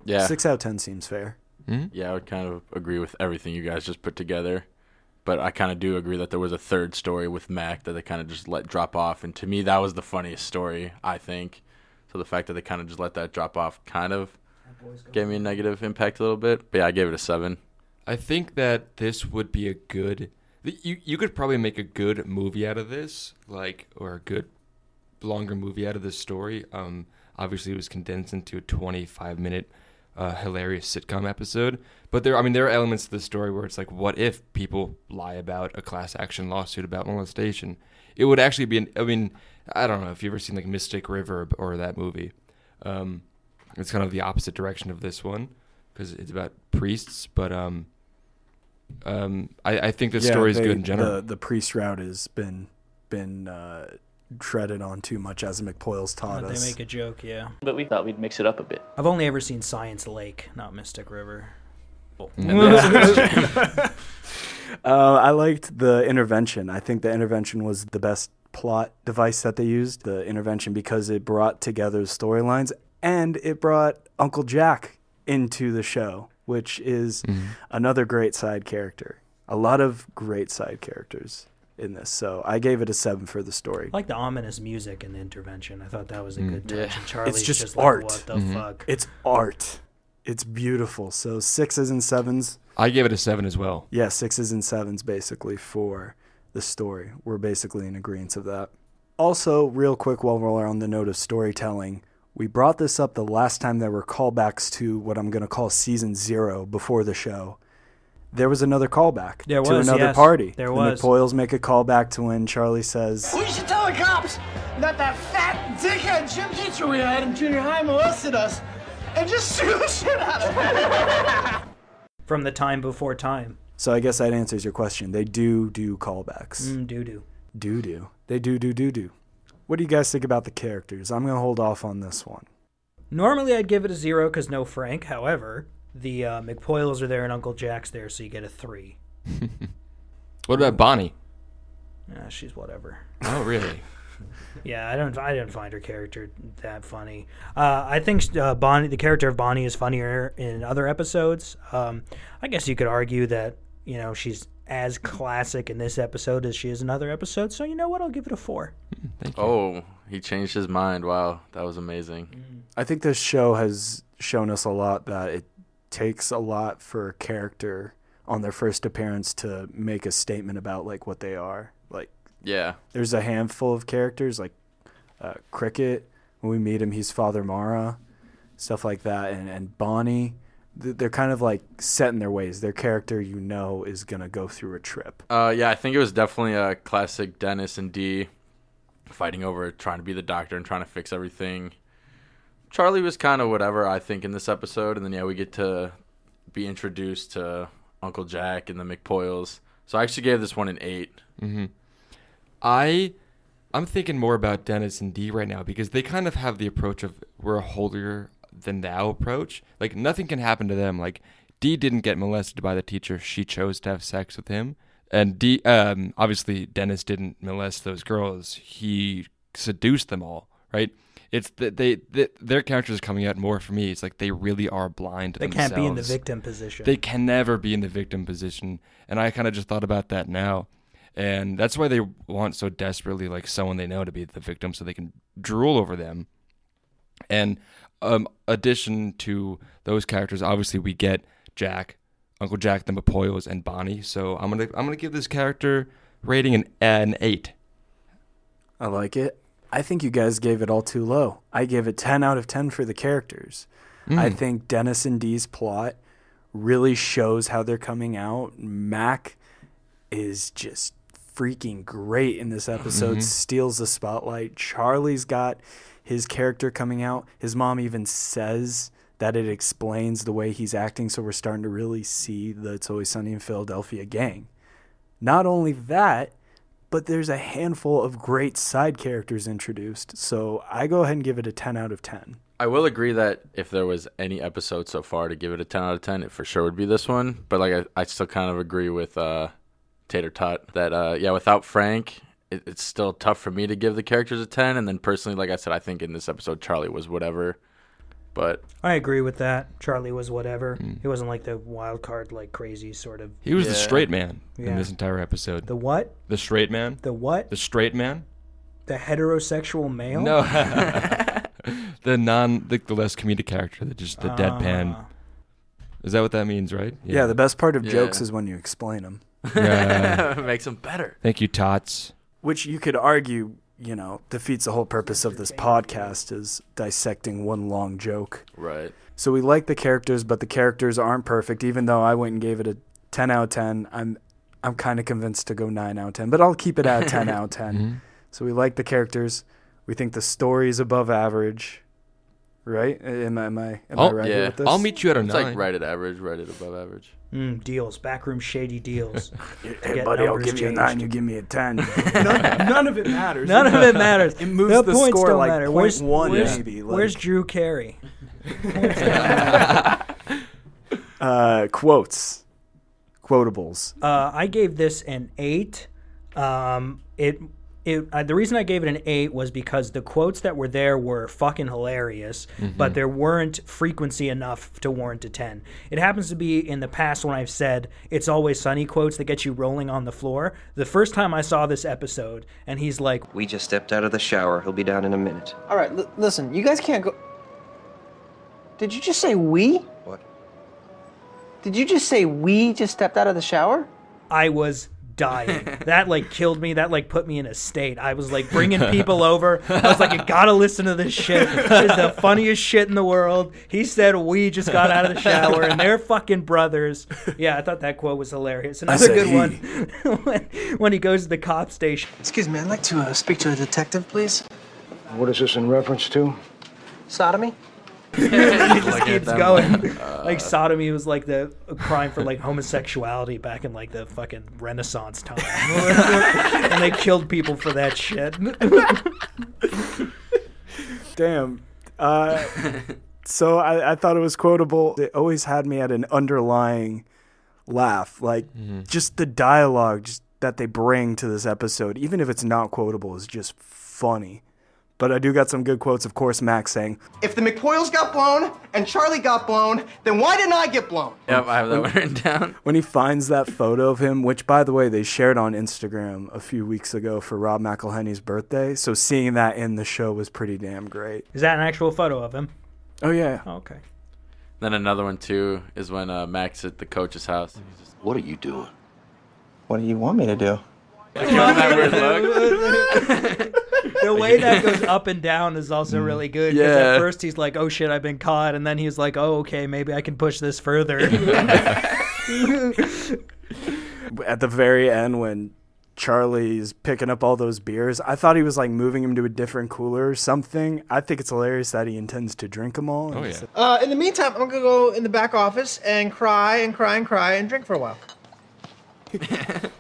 Yeah. Six out of ten seems fair. Yeah, I would kind of agree with everything you guys just put together. But I kind of do agree that there was a third story with Mac that they kind of just let drop off. And to me, that was the funniest story, I think. So the fact that they kind of just let that drop off kind of gave me a negative impact a little bit. But yeah, I gave it a seven. I think that this would be a good. You you could probably make a good movie out of this, like or a good longer movie out of this story. Um, obviously it was condensed into a 25 minute uh, hilarious sitcom episode. But there, I mean, there are elements to the story where it's like, what if people lie about a class action lawsuit about molestation? It would actually be. An, I mean, I don't know if you've ever seen like Mystic River or that movie. Um, it's kind of the opposite direction of this one because it's about priests, but um, um, I, I think the Yeah, story is good in general. The, the priest route has been been uh, treaded on too much as McPoyles taught They us. They make a joke, yeah. But we thought we'd mix it up a bit. I've only ever seen Science Lake, not Mystic River. [laughs] [laughs] uh, I liked the intervention. I think the intervention was the best plot device that they used. The intervention because it brought together storylines and it brought Uncle Jack into the show, which is Mm-hmm. another great side character. A lot of great side characters in this. So I gave it a seven for the story. I like the ominous music in the intervention. I thought that was a Mm. good touch. Yeah. And Charlie's it's just, like, art. what the Mm-hmm. fuck? It's art. It's beautiful. So sixes and sevens. I gave it a seven as well. Yeah, sixes and sevens basically for the story. We're basically in agreement of that. Also, real quick while we're on the note of storytelling, We brought this up the last time there were callbacks to what I'm going to call season zero before the show. There was another callback There to was, another yes. party. There the was. McPoyles make a callback to when Charlie says, We should tell the cops that that fat dickhead gym teacher we had in junior high molested us and just [laughs] sue the shit out of him. From the time before time. So I guess that answers your question. They do do callbacks. Mm, doo doo. Do do. They do do do do. What do you guys think about the characters? I'm going to hold off on this one. Normally I'd give it a zero because no Frank. However, the uh, McPoyles are there and Uncle Jack's there, so you get a three. [laughs] What about Bonnie? Uh, she's whatever. Oh, really? [laughs] Yeah, I don't. I didn't find her character that funny. Uh, I think uh, Bonnie, the character of Bonnie, is funnier in other episodes. Um, I guess you could argue that you know she's as classic in this episode as she is in other episodes. So you know what? I'll give it a four. Oh, he changed his mind. Wow, that was amazing. I think this show has shown us a lot that it takes a lot for a character on their first appearance to make a statement about like what they are. Like Yeah. there's a handful of characters like uh, Cricket. When we meet him, he's Father Mara, stuff like that, and and Bonnie. Th- They're kind of like set in their ways. Their character, you know, is gonna go through a trip. Uh, yeah, I think it was definitely a classic Dennis and Dee fighting over trying to be the doctor and trying to fix everything. Charlie was kind of whatever, I think, in this episode. And then, yeah, we get to be introduced to Uncle Jack and the McPoyles. So I actually gave this one an eight. Mm-hmm. I, I'm thinking more about Dennis and Dee right now because they kind of have the approach of we're a holier than thou approach. Like nothing can happen to them. Like Dee didn't get molested by the teacher; she chose to have sex with him. And Dee, um, obviously, Dennis didn't molest those girls; he seduced them all. Right? It's that they, they their characters coming out more for me. It's like they really are blind. To They can't be in the victim position. They can never be in the victim position. And I kind of just thought about that now. And that's why they want so desperately like someone they know to be the victim so they can drool over them. And um addition to those characters, obviously we get Jack, Uncle Jack, the McPoyles, and Bonnie. So I'm gonna I'm gonna give this character rating an an eight. I like it. I think you guys gave it all too low. I gave it 10 out of 10 for the characters. I Mm. think Dennis and Dee's plot really shows how they're coming out. Mac is just freaking great in this episode, Mhm. steals the spotlight. Charlie's got his character coming out. His mom even says that it explains the way he's acting, so we're starting to really see the It's Always Sunny in Philadelphia gang. Not only that, but there's a handful of great side characters introduced. So I go ahead and give it a 10 out of 10. I will agree that if there was any episode so far to give it a 10 out of 10, it for sure would be this one. But like I, I still kind of agree with uh, Tater Tot that uh, yeah, without Frank, it, it's still tough for me to give the characters a 10. And then personally, like I said, I think in this episode Charlie was whatever. But I agree with that. Charlie was whatever. He wasn't like the wild card, like crazy sort of. He was the straight man in this entire episode. The what? The straight man? The what? The straight man? The heterosexual male? No. [laughs] the non the, the less comedic character, the just the deadpan. Ah. Is that what that means, right? Yeah, the best part of jokes is when you explain them, Yeah. it [laughs] makes them better. Thank you, Tots. Which you could argue, you know, defeats the whole purpose of this podcast is dissecting one long joke. Right. So we like the characters, but the characters aren't perfect. Even though I went and gave it a 10 out of 10, I'm I'm kind of convinced to go 9 out of 10, but I'll keep it at [laughs] 10 out of 10. Mhm. So we like the characters. We think the story is above average. Right? Am I am I am I I'll- right yeah. with this? I'll meet you at a It's nine. like right at average, right at above average. Mm, deals, backroom shady deals. [laughs] Hey, buddy, I'll numbers give you a 9, you give me a 10. [laughs] [laughs] none, none of it matters. None of it matters. It moves the, the points score don't like matter. point Where's, one, where's, maybe, where's Drew Carey? uh, quotes. Quotables. Uh, I gave this an eight. Um, it it uh, the reason I gave it an eight was because the quotes that were there were fucking hilarious, but there weren't frequency enough to warrant a ten. It happens to be in the past when I've said it's always sunny quotes that get you rolling on the floor. The first time I saw this episode, and he's like, We just stepped out of the shower. He'll be down in a minute. All right, l- listen, you guys can't go. Did you just say we? What? Did you just say we just stepped out of the shower? I was dying. [laughs] that like killed me. That like put me in a state. I was like bringing [laughs] people over. I was like, you gotta listen to this shit. It's the [laughs] funniest shit in the world. He said we just got out of the shower and they're fucking brothers. Yeah, I thought that quote was hilarious. Another good he. one when, when he goes to the cop station. Excuse me, I'd like to uh, speak to a detective, please. What is this in reference to? Sodomy? [laughs] he just keeps them. going. [laughs] like sodomy was like the a crime for like homosexuality back in like the fucking Renaissance time, [laughs] and they killed people for that shit. Damn. Uh, so I, I thought it was quotable. It always had me at an underlying laugh. Like just the dialogue just that they bring to this episode, even if it's not quotable, is just funny. But I do got some good quotes, of course, Mac's saying, If the McPoyles got blown and Charlie got blown, then why didn't I get blown? Yep, I have that one written down. [laughs] when he finds that photo of him, which by the way they shared on Instagram a few weeks ago for Rob McElhenney's birthday. So seeing that in the show was pretty damn great. Is that an actual photo of him? Oh yeah. Okay. Then another one too is when uh, Mac's at the coach's house. What are you doing? What do you want me to do? [laughs] Give him that weird look. [laughs] The [laughs] way that goes up and down is also really good. 'cause Yeah. At first he's like, "Oh shit, I've been caught," and then he's like, "Oh okay, maybe I can push this further." [laughs] [laughs] At the very end when Charlie's picking up all those beers, I thought he was like moving him to a different cooler or something. I think it's hilarious that he intends to drink them all. Oh, yeah. Uh, in the meantime, I'm gonna go in the back office and cry and cry and cry and drink for a while.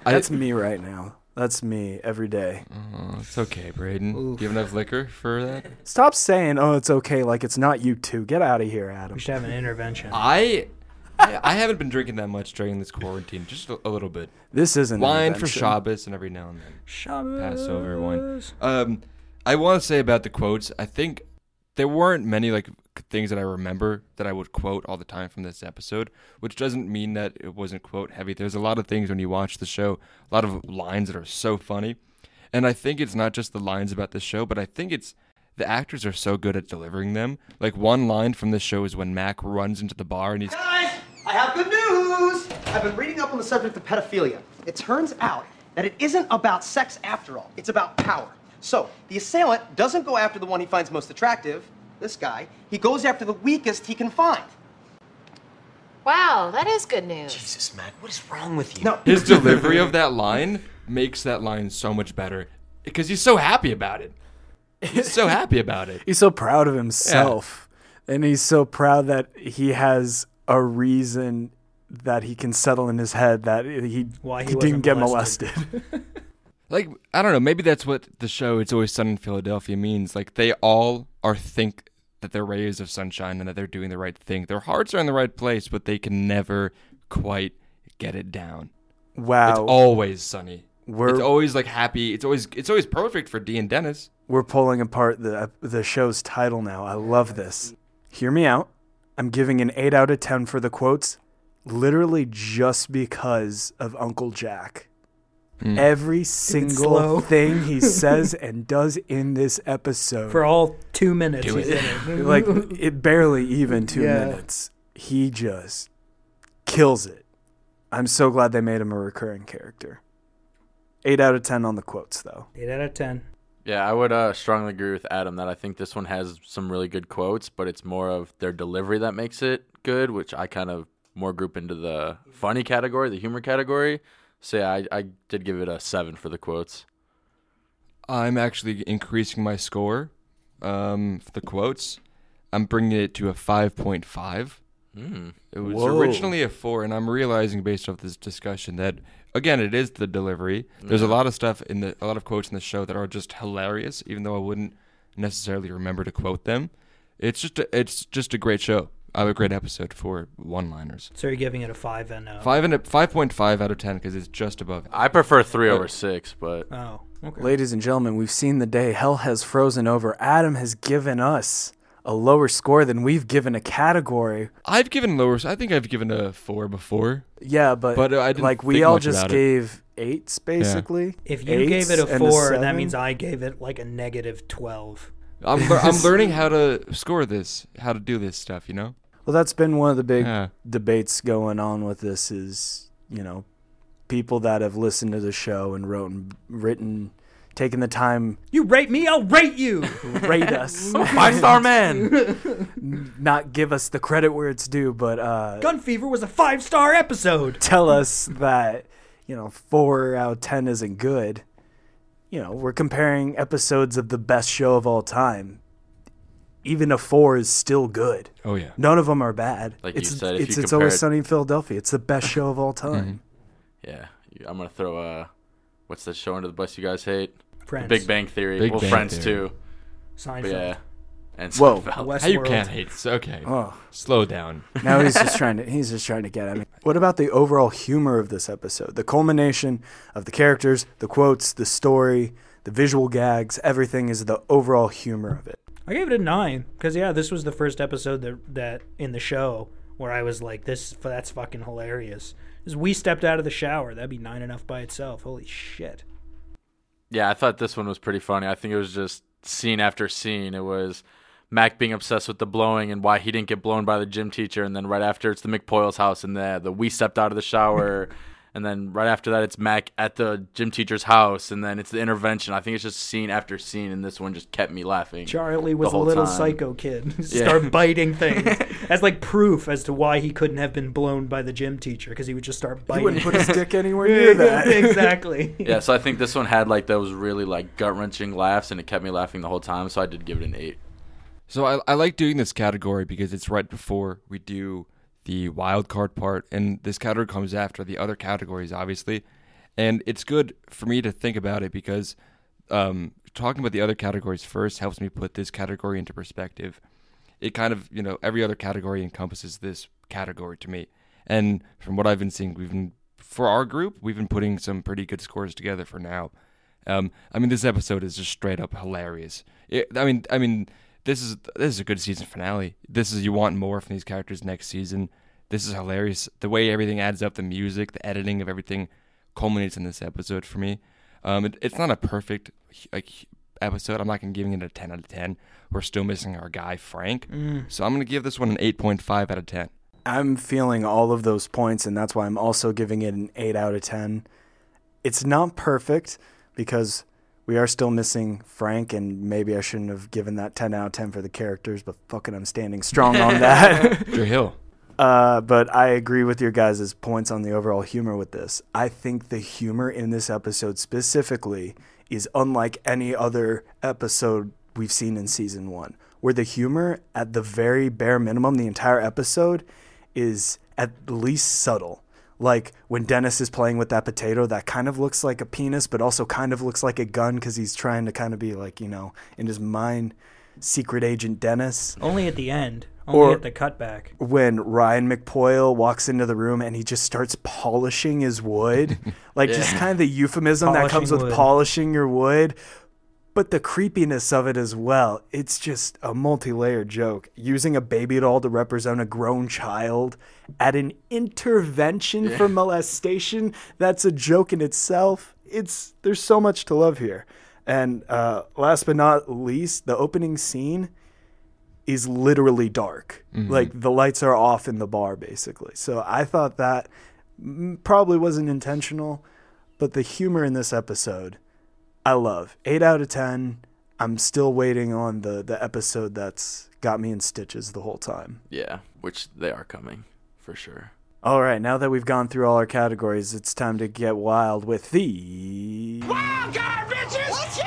That's me right now. That's me every day. Oh, it's okay, Braden. Do you have enough liquor for that? Stop saying, "Oh, it's okay," like it's not you two. Get out of here, Adam. we should have an intervention. I, I I haven't been drinking that much during this quarantine, just a, a little bit. This isn't Wine for intervention. Shabbos and every now and then. Shabbos. Passover wine. Um, I want to say about the quotes. I think there weren't many like things that I remember that I would quote all the time from this episode, which doesn't mean that it wasn't quote heavy. There's a lot of things when you watch the show, a lot of lines that are so funny, and I think it's not just the lines about the show, but I think it's the actors are so good at delivering them. Like one line from the show is when Mac runs into the bar and he's Guys, I have good news! I've been reading up on the subject of pedophilia. It turns out that it isn't about sex after all, it's about power. So, the assailant doesn't go after the one he finds most attractive, this guy, he goes after the weakest he can find. Wow, that is good news. Jesus, Mac, what is wrong with you? No, his delivery of that line makes that line so much better because he's so happy about it. He's so happy about it. [laughs] He's so proud of himself, and he's so proud that he has a reason that he can settle in his head that he, Why he he didn't get molested. molested. [laughs] Like I don't know, maybe that's what the show "It's Always Sun in Philadelphia" means. Like they all are think that they're rays of sunshine and that they're doing the right thing. Their hearts are in the right place, but they can never quite get it down. wow. It's always sunny. We're- it's always like happy. It's always it's always perfect for Dee and Dennis. We're pulling apart the the show's title now. I love this. Hear me out. I'm giving an 8 out of 10 for the quotes literally just because of Uncle Jack. Hmm. Every single [laughs] thing he says and does in this episode For all two minutes, Do he's in it. [laughs] like [laughs] it barely even 2 Yeah. minutes. He just kills it. I'm so glad they made him a recurring character. 8 out of 10 on the quotes though. Eight out of ten. Yeah, I would uh, strongly agree with Adam that I think this one has some really good quotes, but it's more of their delivery that makes it good, which I kind of more group into the funny category, the humor category. So yeah, I, I did give it a seven for the quotes. I'm actually increasing my score um, for the quotes. I'm bringing it to a 5.5. Mm. It was Whoa. originally a 4, and I'm realizing based off this discussion that, again, it is the delivery. There's a lot of stuff in the, a lot of quotes in the show that are just hilarious, even though I wouldn't necessarily remember to quote them. It's just a, it's just a great show. Uh, a great episode for one-liners. So you're giving it a five and uh, Five and a, 5.5 out of 10 because it's just above. I prefer three Uh, over six, but Oh, okay. Ladies and gentlemen, we've seen the day hell has frozen over. Adam has given us a lower score than we've given a category. I've given lower. I think I've given a four before. Yeah, but, But, uh, I didn't like we think all much just about it. gave eights basically. If you Eights gave it a and four, that seven. means I gave it like a negative twelve. I'm lear- I'm [laughs] learning how to score this, how to do this stuff. You know. Well, that's been one of the big Yeah. debates going on with this is, you know, people that have listened to the show and wrote, and written, taken the time You rate me, I'll rate you. rate us. [laughs] Five star man. [laughs] Not give us the credit where it's due, but uh, Gun Fever was a five star episode. tell us that you know four out of ten isn't good. You know, we're comparing episodes of the best show of all time. Even a four is still good. Oh, yeah. none of them are bad. Like you said, if it's you it's always sunny in Philadelphia. It's the best show of all time. Yeah, I'm gonna throw uh, what's the show under the bus you guys hate? The Friends. Big Bang Theory. Big well, Bang Friends Theory. too. Seinfeld. But yeah, and Whoa. Seinfeld. How you can't hate? It's okay. Oh. Slow down. now he's just [laughs] trying to he's just trying to get at me. What about the overall humor of this episode? The culmination of the characters, the quotes, the story, the visual gags, everything is the overall humor of it. I gave it a nine because yeah, this was the first episode that that in the show where I was like, "This that's fucking hilarious." As we stepped out of the shower, that'd be nine enough by itself. Holy shit! Yeah, I thought this one was pretty funny. I think it was just scene after scene. It was Mac being obsessed with the blowing and why he didn't get blown by the gym teacher, and then right after it's the McPoyle's house and the the we stepped out of the shower, [laughs] and then right after that it's Mac at the gym teacher's house, and then it's the intervention. I think it's just scene after scene, and this one just kept me laughing. Charlie the was a whole little time. psycho kid. who [laughs] Yeah. Start biting [laughs] things as like proof as to why he couldn't have been blown by the gym teacher because he would just start biting. He wouldn't put his [laughs] dick anywhere near that. exactly. Yeah, so I think this one had like those really like gut wrenching laughs, and it kept me laughing the whole time. So I did give it an eight. So I, I like doing this category because it's right before we do the wild card part, and this category comes after the other categories, obviously. And it's good for me to think about it because um, talking about the other categories first helps me put this category into perspective. It kind of, you know, every other category encompasses this category to me. And from what I've been seeing, we've been, for our group, we've been putting some pretty good scores together for now. Um, I mean, this episode is just straight up hilarious. It, I mean, I mean, this is this is a good season finale. This is you want more from these characters next season. This is hilarious. The way everything adds up, the music, the editing of everything, culminates in this episode for me. Um, it, it's not a perfect like episode. I'm not gonna giving it a 10 out of 10. We're still missing our guy Frank, Mm. so I'm gonna give this one an 8.5 out of 10. I'm feeling all of those points, and that's why I'm also giving it an 8 out of 10. It's not perfect because we are still missing Frank, and maybe I shouldn't have given that 10 out of 10 for the characters, but fucking I'm standing strong on that. [laughs] Drew Hill. Uh, but I agree with your guys' points on the overall humor with this. I think the humor in this episode specifically is unlike any other episode we've seen in season one, where the humor, at the very bare minimum, the entire episode is at least subtle. Like when Dennis is playing with that potato, that kind of looks like a penis, but also kind of looks like a gun because he's trying to kind of be like, you know, in his mind, secret agent Dennis Only at the end. Only Or- at the cutback. when Ryan McPoyle walks into the room and he just starts polishing his wood. [laughs] like just kind of the euphemism that comes with wood. polishing your wood. But the creepiness of it as well. It's just a multi layered joke. Using a baby doll to represent a grown child at an intervention for molestation, that's a joke in itself. It's there's so much to love here. And uh, last but not least, the opening scene is literally dark. Mhm. Like the lights are off in the bar, basically. So I thought that probably wasn't intentional, but the humor in this episode, I love. Eight out of ten. I'm still waiting on the the episode that's got me in stitches the whole time. Yeah, which they are coming for sure. All right, now that we've gone through all our categories, it's time to get wild with the Wild Card God Richards!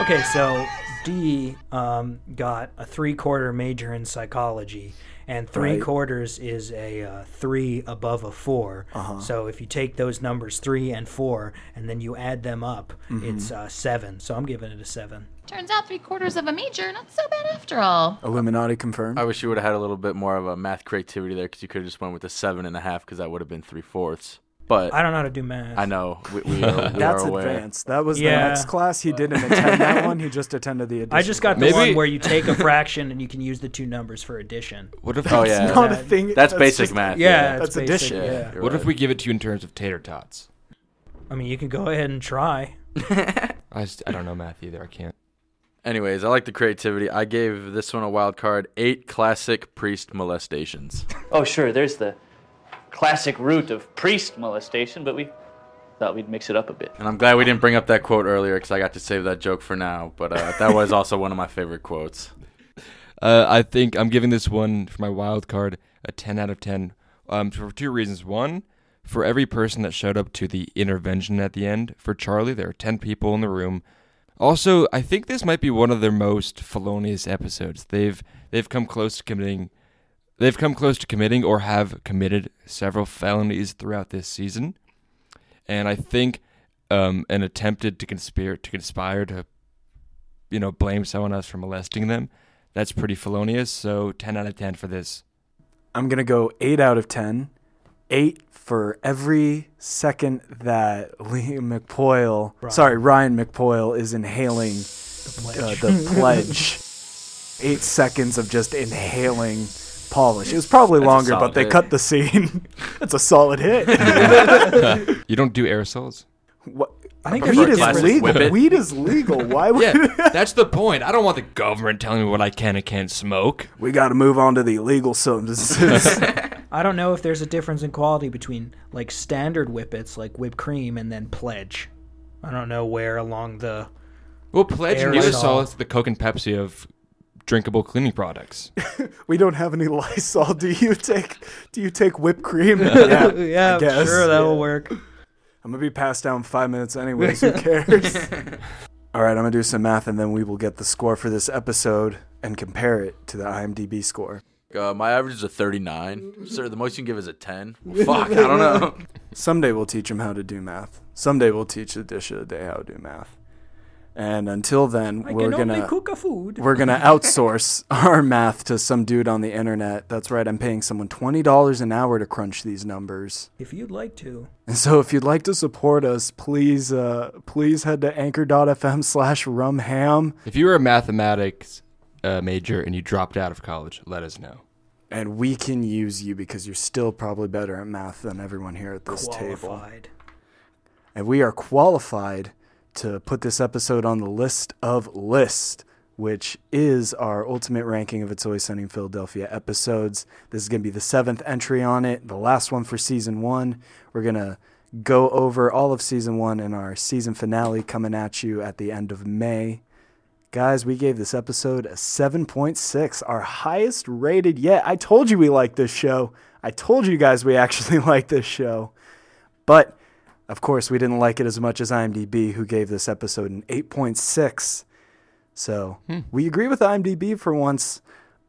Okay, so Dee um, got a three quarter major in psychology, and three Right. quarters is a uh, three above a 4 Uh-huh. So if you take those numbers three and four, and then you add them up, Mhm. it's uh, seven. So I'm giving it a seven. Turns out three quarters of a major, not so bad after all. Illuminati confirmed. I wish you would have had a little bit more of a math creativity there because you could have just went with the seven and a half because that would have been three fourths. But I don't know how to do math. I know we, we, [laughs] are, we That's are aware. advanced. That was Yeah. the next class. He didn't attend that [laughs] one. He just attended the addition. I just got the class. one where you take a [laughs] fraction and you can use the two numbers for addition. What if Oh, yeah. It's not a thing. That's basic just- math. Yeah, yeah. it's That's basic, addition. Yeah. You're What if right. we give it to you in terms of tater tots? I mean, you can go ahead and try. I, just, I don't know math either. I can't. Anyways, I like the creativity. I gave this one a wild card. Eight classic priest molestations. Oh, sure. There's the classic route of priest molestation, but we thought we'd mix it up a bit. And I'm glad we didn't bring up that quote earlier because I got to save that joke for now. But uh, that was also one of my favorite quotes. [laughs] Uh, I think I'm giving this one for my wild card a 10 out of 10 um, for two reasons. One, for every person that showed up to the intervention at the end, for Charlie, there are 10 people in the room. Also, I think this might be one of their most felonious episodes. They've they've come close to committing they've come close to committing or have committed several felonies throughout this season. And I think um, and attempted to conspire to conspire to you know blame someone else for molesting them that's pretty felonious. So 10 out of 10 for this. I'm going to go 8 out of 10. 8 for every second that Liam McPoyle, sorry, Ryan McPoyle is inhaling uh, the pledge. [laughs] 8 seconds of just inhaling polish. It was probably That's longer, but they hit. cut the scene. [laughs] That's a solid hit. [laughs] you don't do aerosols? What? I think weed is legal. Weed is legal. Why [laughs] would yeah, that's the point. I don't want the government telling me what I can and can't smoke. we got to move on to the illegal substances? I don't know if there's a difference in quality between like standard whippets, like whipped cream, and then pledge. I don't know where along the. Well, pledge and aerosol- aerosol is the Coke and Pepsi of drinkable cleaning products. [laughs] we don't have any Lysol. Do you take? Do you take whipped cream? [laughs] Yeah, [laughs] I guess. sure, that'll work. I'm gonna be passed down five minutes anyways. Who cares? All right, I'm gonna do some math and then we will get the score for this episode and compare it to the IMDb score. Uh, my average is a 39. Sir, the most you can give is a 10. Fuck, I don't know. Someday we'll teach them how to do math. Someday we'll teach the dish of the day how to do math. And until then, I we're gonna cook a food. we're gonna [laughs] outsource our math to some dude on the internet. That's right. I'm paying someone twenty dollars an hour to crunch these numbers. If you'd like to. And so if you'd like to support us, please uh, please head to anchor.fm slash rumham. If you were a mathematics uh, major and you dropped out of college, let us know. And we can use you because you're still probably better at math than everyone here at this table. Qualified. And we are qualified to put this episode on the list of list, which is our ultimate ranking of It's Always Sunny in Philadelphia episodes. This is going to be the seventh entry on it, the last one for season one. We're going to go over all of season one and our season finale coming at you at the end of May. Guys, we gave this episode a 7.6, our highest rated yet. I told you we like this show. I told you guys we actually [laughs] like this show. But of course, we didn't like it as much as IMDb, who gave this episode an 8.6. So we agree with IMDb for once,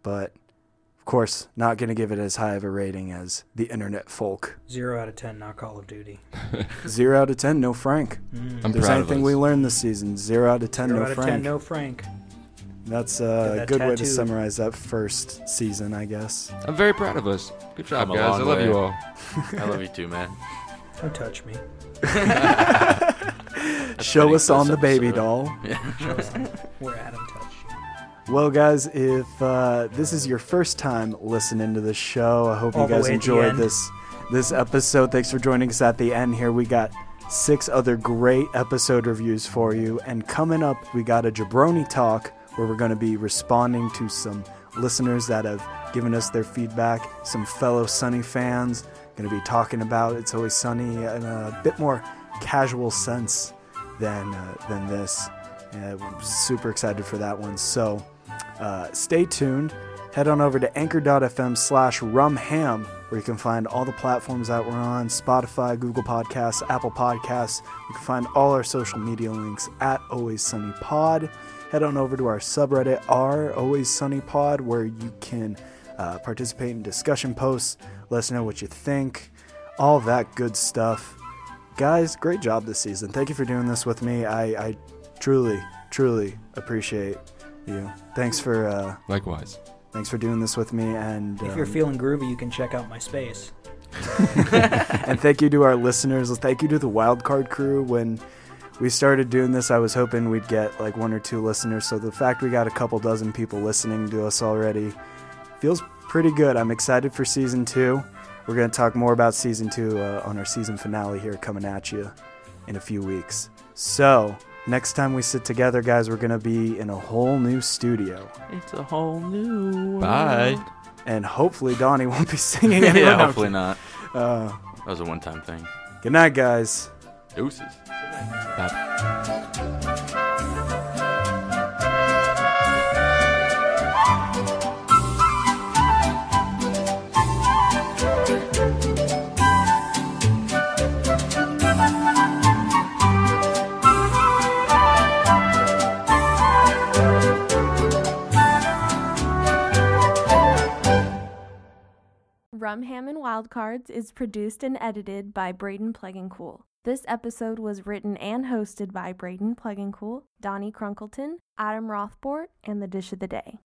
but of course, not going to give it as high of a rating as the internet folk. Zero out of ten, not Call of Duty. [laughs] Zero out of 10, no Frank. Mm. If I'm there's proud of anything us. we learned this season, zero out of 10, Zero no out of Frank. ten, no Frank. That's uh, Get a that good way to summarize that first season, I guess. I'm very proud of us. Good job, Come a guys. I love way. you all. I love you too, man. Don't touch me. [laughs] Show us on the baby episode. doll. Where Adam touched you. Well, guys, if uh, this is your first time listening to the show, I hope All you guys way at the enjoyed this this episode. Thanks for joining us at the end. Here we got six other great episode reviews for you, and coming up, we got a jabroni talk where we're going to be responding to some listeners that have given us their feedback. Some fellow Sunny fans going to be talking about it's always sunny in a bit more casual sense than uh, than this. I'm super excited for that one. So uh, stay tuned. Head on over to anchor.fm slash rumham, where you can find all the platforms that we're on Spotify, Google Podcasts, Apple Podcasts. You can find all our social media links at Always Sunny Pod. Head on over to our subreddit, r Always Sunny Pod, where you can uh, participate in discussion posts, let us know what you think, all that good stuff guys, great job this season. Thank you for doing this with me. I, I truly, truly appreciate you. Thanks for uh, Likewise. thanks for doing this with me. And If you're um, feeling groovy, you can check out my space. [laughs] and thank you to our listeners. Thank you to the Wildcard crew. When we started doing this, I was hoping we'd get like one or two listeners. So the fact we got a couple dozen people listening to us already feels pretty good. I'm excited for season two. We're going to talk more about season two uh, on our season finale here coming at you in a few weeks. So next time we sit together, guys, we're going to be in a whole new studio. It's a whole new Bye. world. And hopefully Donnie won't be [laughs] singing Yeah, anymore. No, I'm hopefully kidding. not. Uh, That was a one-time thing. good night, guys. Deuces. Rumham and Wildcards is produced and edited by Braden Plegancool. This episode was written and hosted by Braden Plegancool, Donnie Crunkleton, Adam Rothbort, and The Dish of the Day.